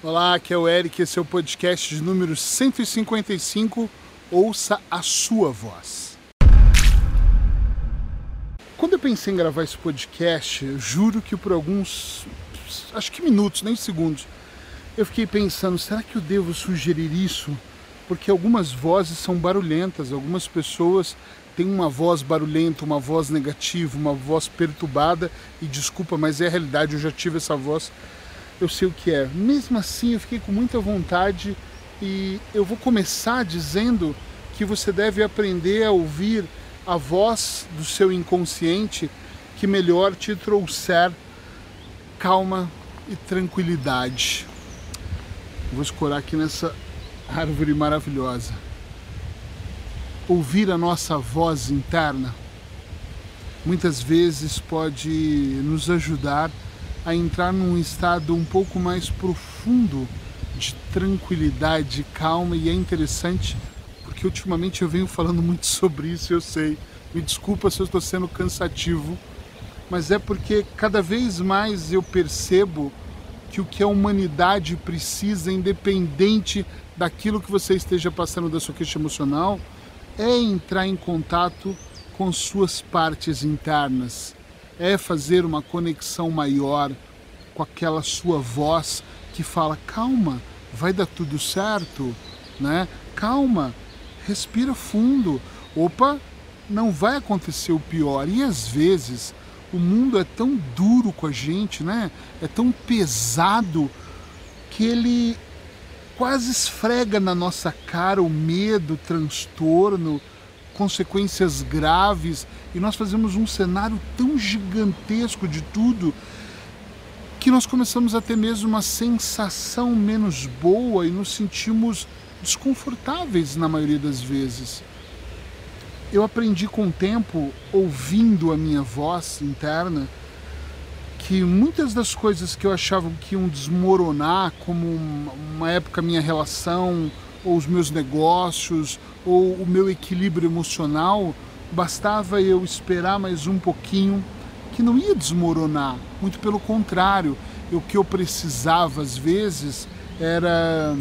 Olá, aqui é o Eric, esse é o podcast de número 155, Ouça a Sua Voz. Quando eu pensei em gravar esse podcast, juro que por alguns, acho que minutos, nem segundos, eu fiquei pensando, será que eu devo sugerir isso? Porque algumas vozes são barulhentas, algumas pessoas têm uma voz barulhenta, uma voz negativa, uma voz perturbada, e desculpa, mas é a realidade, eu já tive essa voz eu sei o que é. Mesmo assim, eu fiquei com muita vontade e eu vou começar dizendo que você deve aprender a ouvir a voz do seu inconsciente que melhor te trouxer calma e tranquilidade. Vou escorar aqui nessa árvore maravilhosa. Ouvir a nossa voz interna muitas vezes pode nos ajudar a a entrar num estado um pouco mais profundo de tranquilidade, calma e é interessante porque ultimamente eu venho falando muito sobre isso, eu sei. Me desculpa se eu estou sendo cansativo, mas é porque cada vez mais eu percebo que o que a humanidade precisa, independente daquilo que você esteja passando da sua queixa emocional, é entrar em contato com suas partes internas, é fazer uma conexão maior com aquela sua voz que fala: calma, vai dar tudo certo, né? Calma, respira fundo. Opa, não vai acontecer o pior. E às vezes o mundo é tão duro com a gente, né? É tão pesado que ele quase esfrega na nossa cara o medo, o transtorno, consequências graves, e nós fazemos um cenário tão gigantesco de tudo que nós começamos a ter mesmo uma sensação menos boa e nos sentimos desconfortáveis na maioria das vezes. Eu aprendi com o tempo, ouvindo a minha voz interna, que muitas das coisas que eu achava que iam desmoronar, como uma época minha relação, ou os meus negócios, ou o meu equilíbrio emocional, bastava eu esperar mais um pouquinho que não ia desmoronar, muito pelo contrário, o que eu precisava às vezes era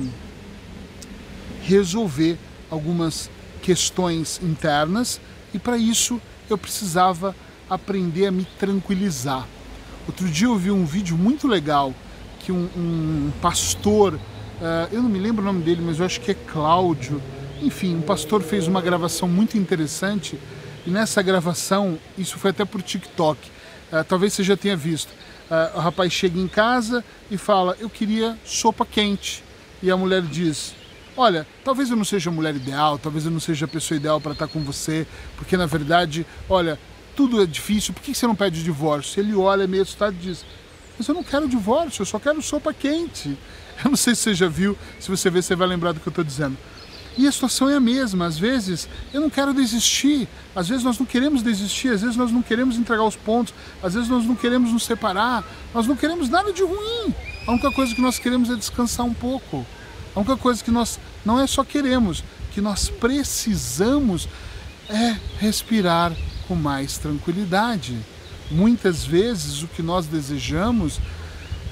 resolver algumas questões internas e para isso eu precisava aprender a me tranquilizar. Outro dia eu vi um vídeo muito legal que um, um pastor, uh, eu não me lembro o nome dele, mas eu acho que é Cláudio, enfim, um pastor fez uma gravação muito interessante e nessa gravação, isso foi até por TikTok, uh, talvez você já tenha visto. Uh, o rapaz chega em casa e fala: Eu queria sopa quente. E a mulher diz: Olha, talvez eu não seja a mulher ideal, talvez eu não seja a pessoa ideal para estar com você, porque na verdade, olha, tudo é difícil, por que você não pede divórcio? Ele olha meio assustado e diz: Mas eu não quero divórcio, eu só quero sopa quente. Eu não sei se você já viu, se você ver, você vai lembrar do que eu estou dizendo. E a situação é a mesma. Às vezes eu não quero desistir, às vezes nós não queremos desistir, às vezes nós não queremos entregar os pontos, às vezes nós não queremos nos separar, nós não queremos nada de ruim. A única coisa que nós queremos é descansar um pouco. A única coisa que nós não é só queremos, que nós precisamos é respirar com mais tranquilidade. Muitas vezes o que nós desejamos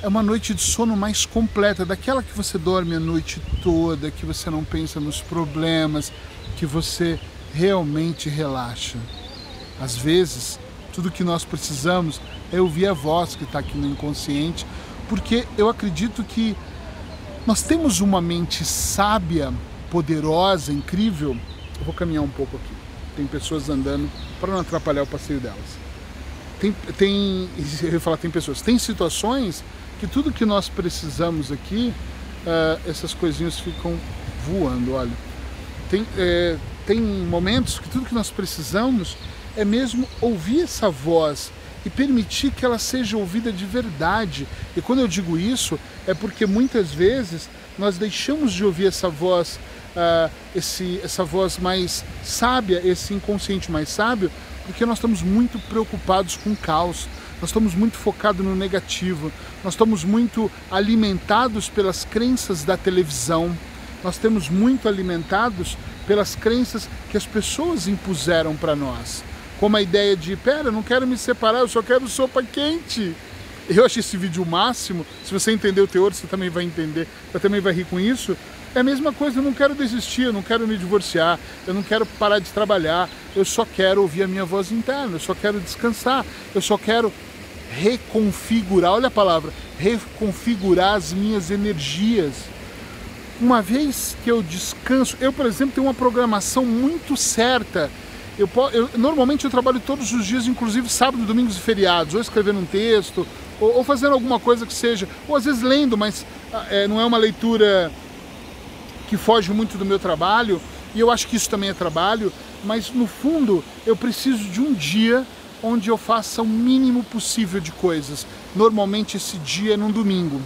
é uma noite de sono mais completa, daquela que você dorme a noite toda, que você não pensa nos problemas, que você realmente relaxa. Às vezes, tudo que nós precisamos é ouvir a voz que está aqui no inconsciente, porque eu acredito que nós temos uma mente sábia, poderosa, incrível. Eu vou caminhar um pouco aqui. Tem pessoas andando para não atrapalhar o passeio delas. Tem, tem, eu ia falar tem pessoas, tem situações que tudo que nós precisamos aqui, uh, essas coisinhas ficam voando, olha. Tem, é, tem momentos que tudo que nós precisamos é mesmo ouvir essa voz e permitir que ela seja ouvida de verdade. E quando eu digo isso, é porque muitas vezes nós deixamos de ouvir essa voz, uh, esse, essa voz mais sábia, esse inconsciente mais sábio, porque nós estamos muito preocupados com o caos nós estamos muito focados no negativo, nós estamos muito alimentados pelas crenças da televisão, nós temos muito alimentados pelas crenças que as pessoas impuseram para nós. Como a ideia de, pera, não quero me separar, eu só quero sopa quente. eu achei esse vídeo o máximo. Se você entender o teor, você também vai entender, você também vai rir com isso. É a mesma coisa, eu não quero desistir, eu não quero me divorciar, eu não quero parar de trabalhar, eu só quero ouvir a minha voz interna, eu só quero descansar, eu só quero reconfigurar, olha a palavra, reconfigurar as minhas energias. Uma vez que eu descanso, eu, por exemplo, tenho uma programação muito certa. Eu, eu, normalmente eu trabalho todos os dias, inclusive sábado, domingos e feriados, ou escrevendo um texto, ou, ou fazendo alguma coisa que seja, ou às vezes lendo, mas é, não é uma leitura que foge muito do meu trabalho, e eu acho que isso também é trabalho, mas no fundo eu preciso de um dia onde eu faça o mínimo possível de coisas. Normalmente esse dia é num domingo.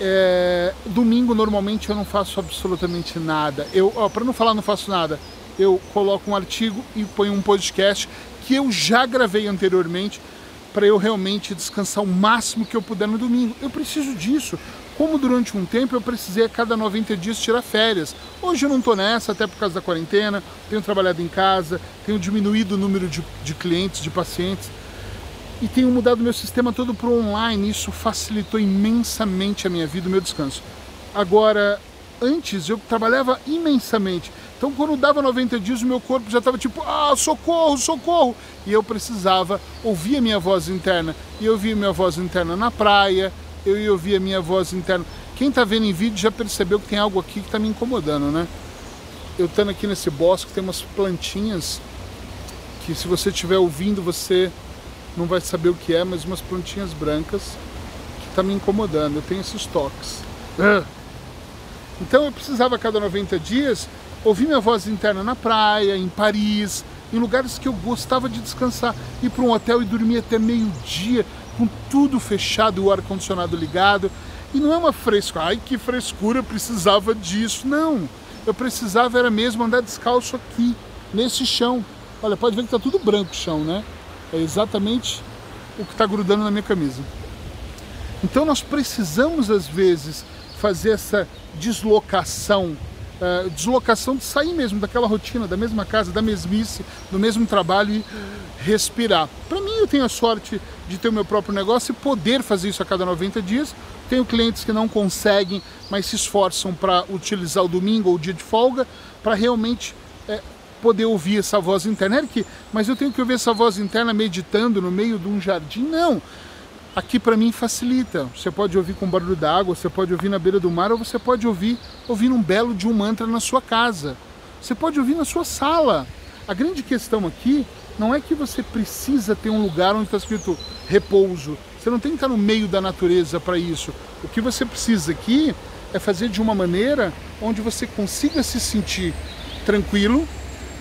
É, domingo normalmente eu não faço absolutamente nada. Eu, para não falar não faço nada, eu coloco um artigo e ponho um podcast que eu já gravei anteriormente para eu realmente descansar o máximo que eu puder no domingo. Eu preciso disso. Como durante um tempo eu precisei a cada 90 dias tirar férias. Hoje eu não estou nessa, até por causa da quarentena, tenho trabalhado em casa, tenho diminuído o número de, de clientes, de pacientes e tenho mudado meu sistema todo para o online. Isso facilitou imensamente a minha vida, o meu descanso. Agora, antes eu trabalhava imensamente. Então, quando dava 90 dias, o meu corpo já estava tipo, ah, socorro, socorro. E eu precisava ouvir a minha voz interna. E eu ouvia minha voz interna na praia, eu ia ouvir a minha voz interna. Quem está vendo em vídeo já percebeu que tem algo aqui que está me incomodando, né? Eu estando aqui nesse bosque, tem umas plantinhas que se você estiver ouvindo, você não vai saber o que é, mas umas plantinhas brancas que está me incomodando. Eu tenho esses toques. Então eu precisava a cada 90 dias ouvir minha voz interna na praia, em Paris, em lugares que eu gostava de descansar, ir para um hotel e dormir até meio-dia com tudo fechado e o ar-condicionado ligado. E não é uma frescura, ai que frescura, precisava disso. Não, eu precisava era mesmo andar descalço aqui, nesse chão. Olha, pode ver que está tudo branco o chão, né? É exatamente o que está grudando na minha camisa. Então nós precisamos, às vezes, fazer essa deslocação uh, deslocação de sair mesmo daquela rotina, da mesma casa, da mesmice, do mesmo trabalho e respirar. Para mim, eu tenho a sorte de ter o meu próprio negócio e poder fazer isso a cada 90 dias. Tenho clientes que não conseguem, mas se esforçam para utilizar o domingo ou o dia de folga para realmente é, poder ouvir essa voz interna. que, mas eu tenho que ouvir essa voz interna meditando no meio de um jardim? Não aqui para mim facilita. Você pode ouvir com barulho d'água, você pode ouvir na beira do mar, ou você pode ouvir ouvindo um belo de um mantra na sua casa. Você pode ouvir na sua sala. A grande questão aqui não é que você precisa ter um lugar onde está escrito repouso. Você não tem que estar no meio da natureza para isso. O que você precisa aqui é fazer de uma maneira onde você consiga se sentir tranquilo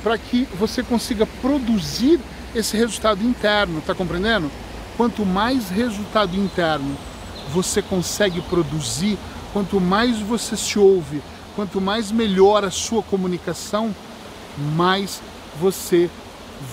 para que você consiga produzir esse resultado interno, tá compreendendo? Quanto mais resultado interno você consegue produzir, quanto mais você se ouve, quanto mais melhora a sua comunicação, mais você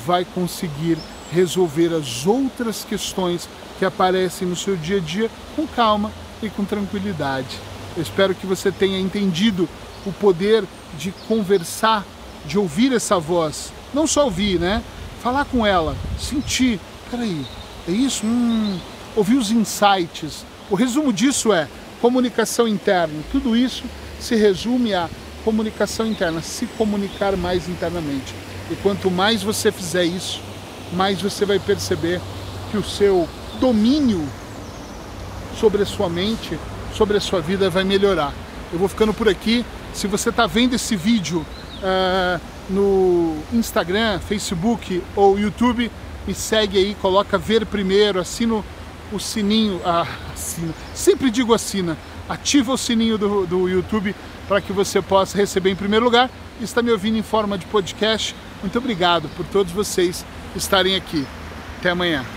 vai conseguir resolver as outras questões que aparecem no seu dia a dia com calma e com tranquilidade. Eu espero que você tenha entendido o poder de conversar, de ouvir essa voz. Não só ouvir, né? Falar com ela, sentir. Peraí, é isso? Hum, ouvir os insights. O resumo disso é comunicação interna. Tudo isso se resume a comunicação interna, se comunicar mais internamente. E quanto mais você fizer isso, mais você vai perceber que o seu domínio sobre a sua mente, sobre a sua vida vai melhorar. Eu vou ficando por aqui. Se você está vendo esse vídeo uh, no Instagram, Facebook ou YouTube, me segue aí, coloca ver primeiro, assina o sininho, ah, assina, sempre digo assina, ativa o sininho do, do YouTube para que você possa receber em primeiro lugar. Está me ouvindo em forma de podcast. Muito obrigado por todos vocês estarem aqui. Até amanhã.